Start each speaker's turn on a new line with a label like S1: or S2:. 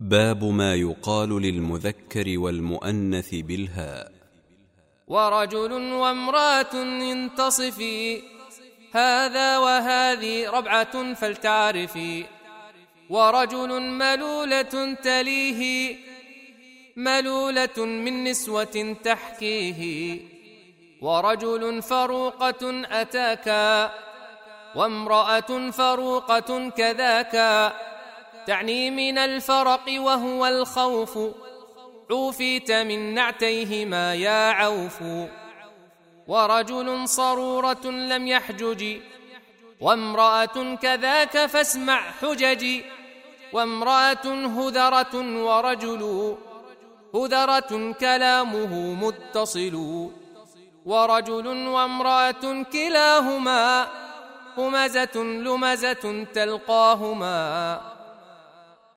S1: باب ما يقال للمذكر والمؤنث بالهاء.
S2: ورجل وامرأة ينتصفي هذا وهذه ربعة فلتعرفي. ورجل ملولة تليه ملولة من نسوة تحكيه. ورجل فروقة اتاكا وامرأة فروقة كذاكا تعني من الفرق وهو الخوف. عوفيت من نعتيهما يا عوف. ورجل صرورة لم يحجج. وامرأة كذاك فاسمع حججي وامرأة هذرة ورجل. هذرة كلامه متصل. ورجل وامرأة كلاهما. همزة لمزة تلقاهما.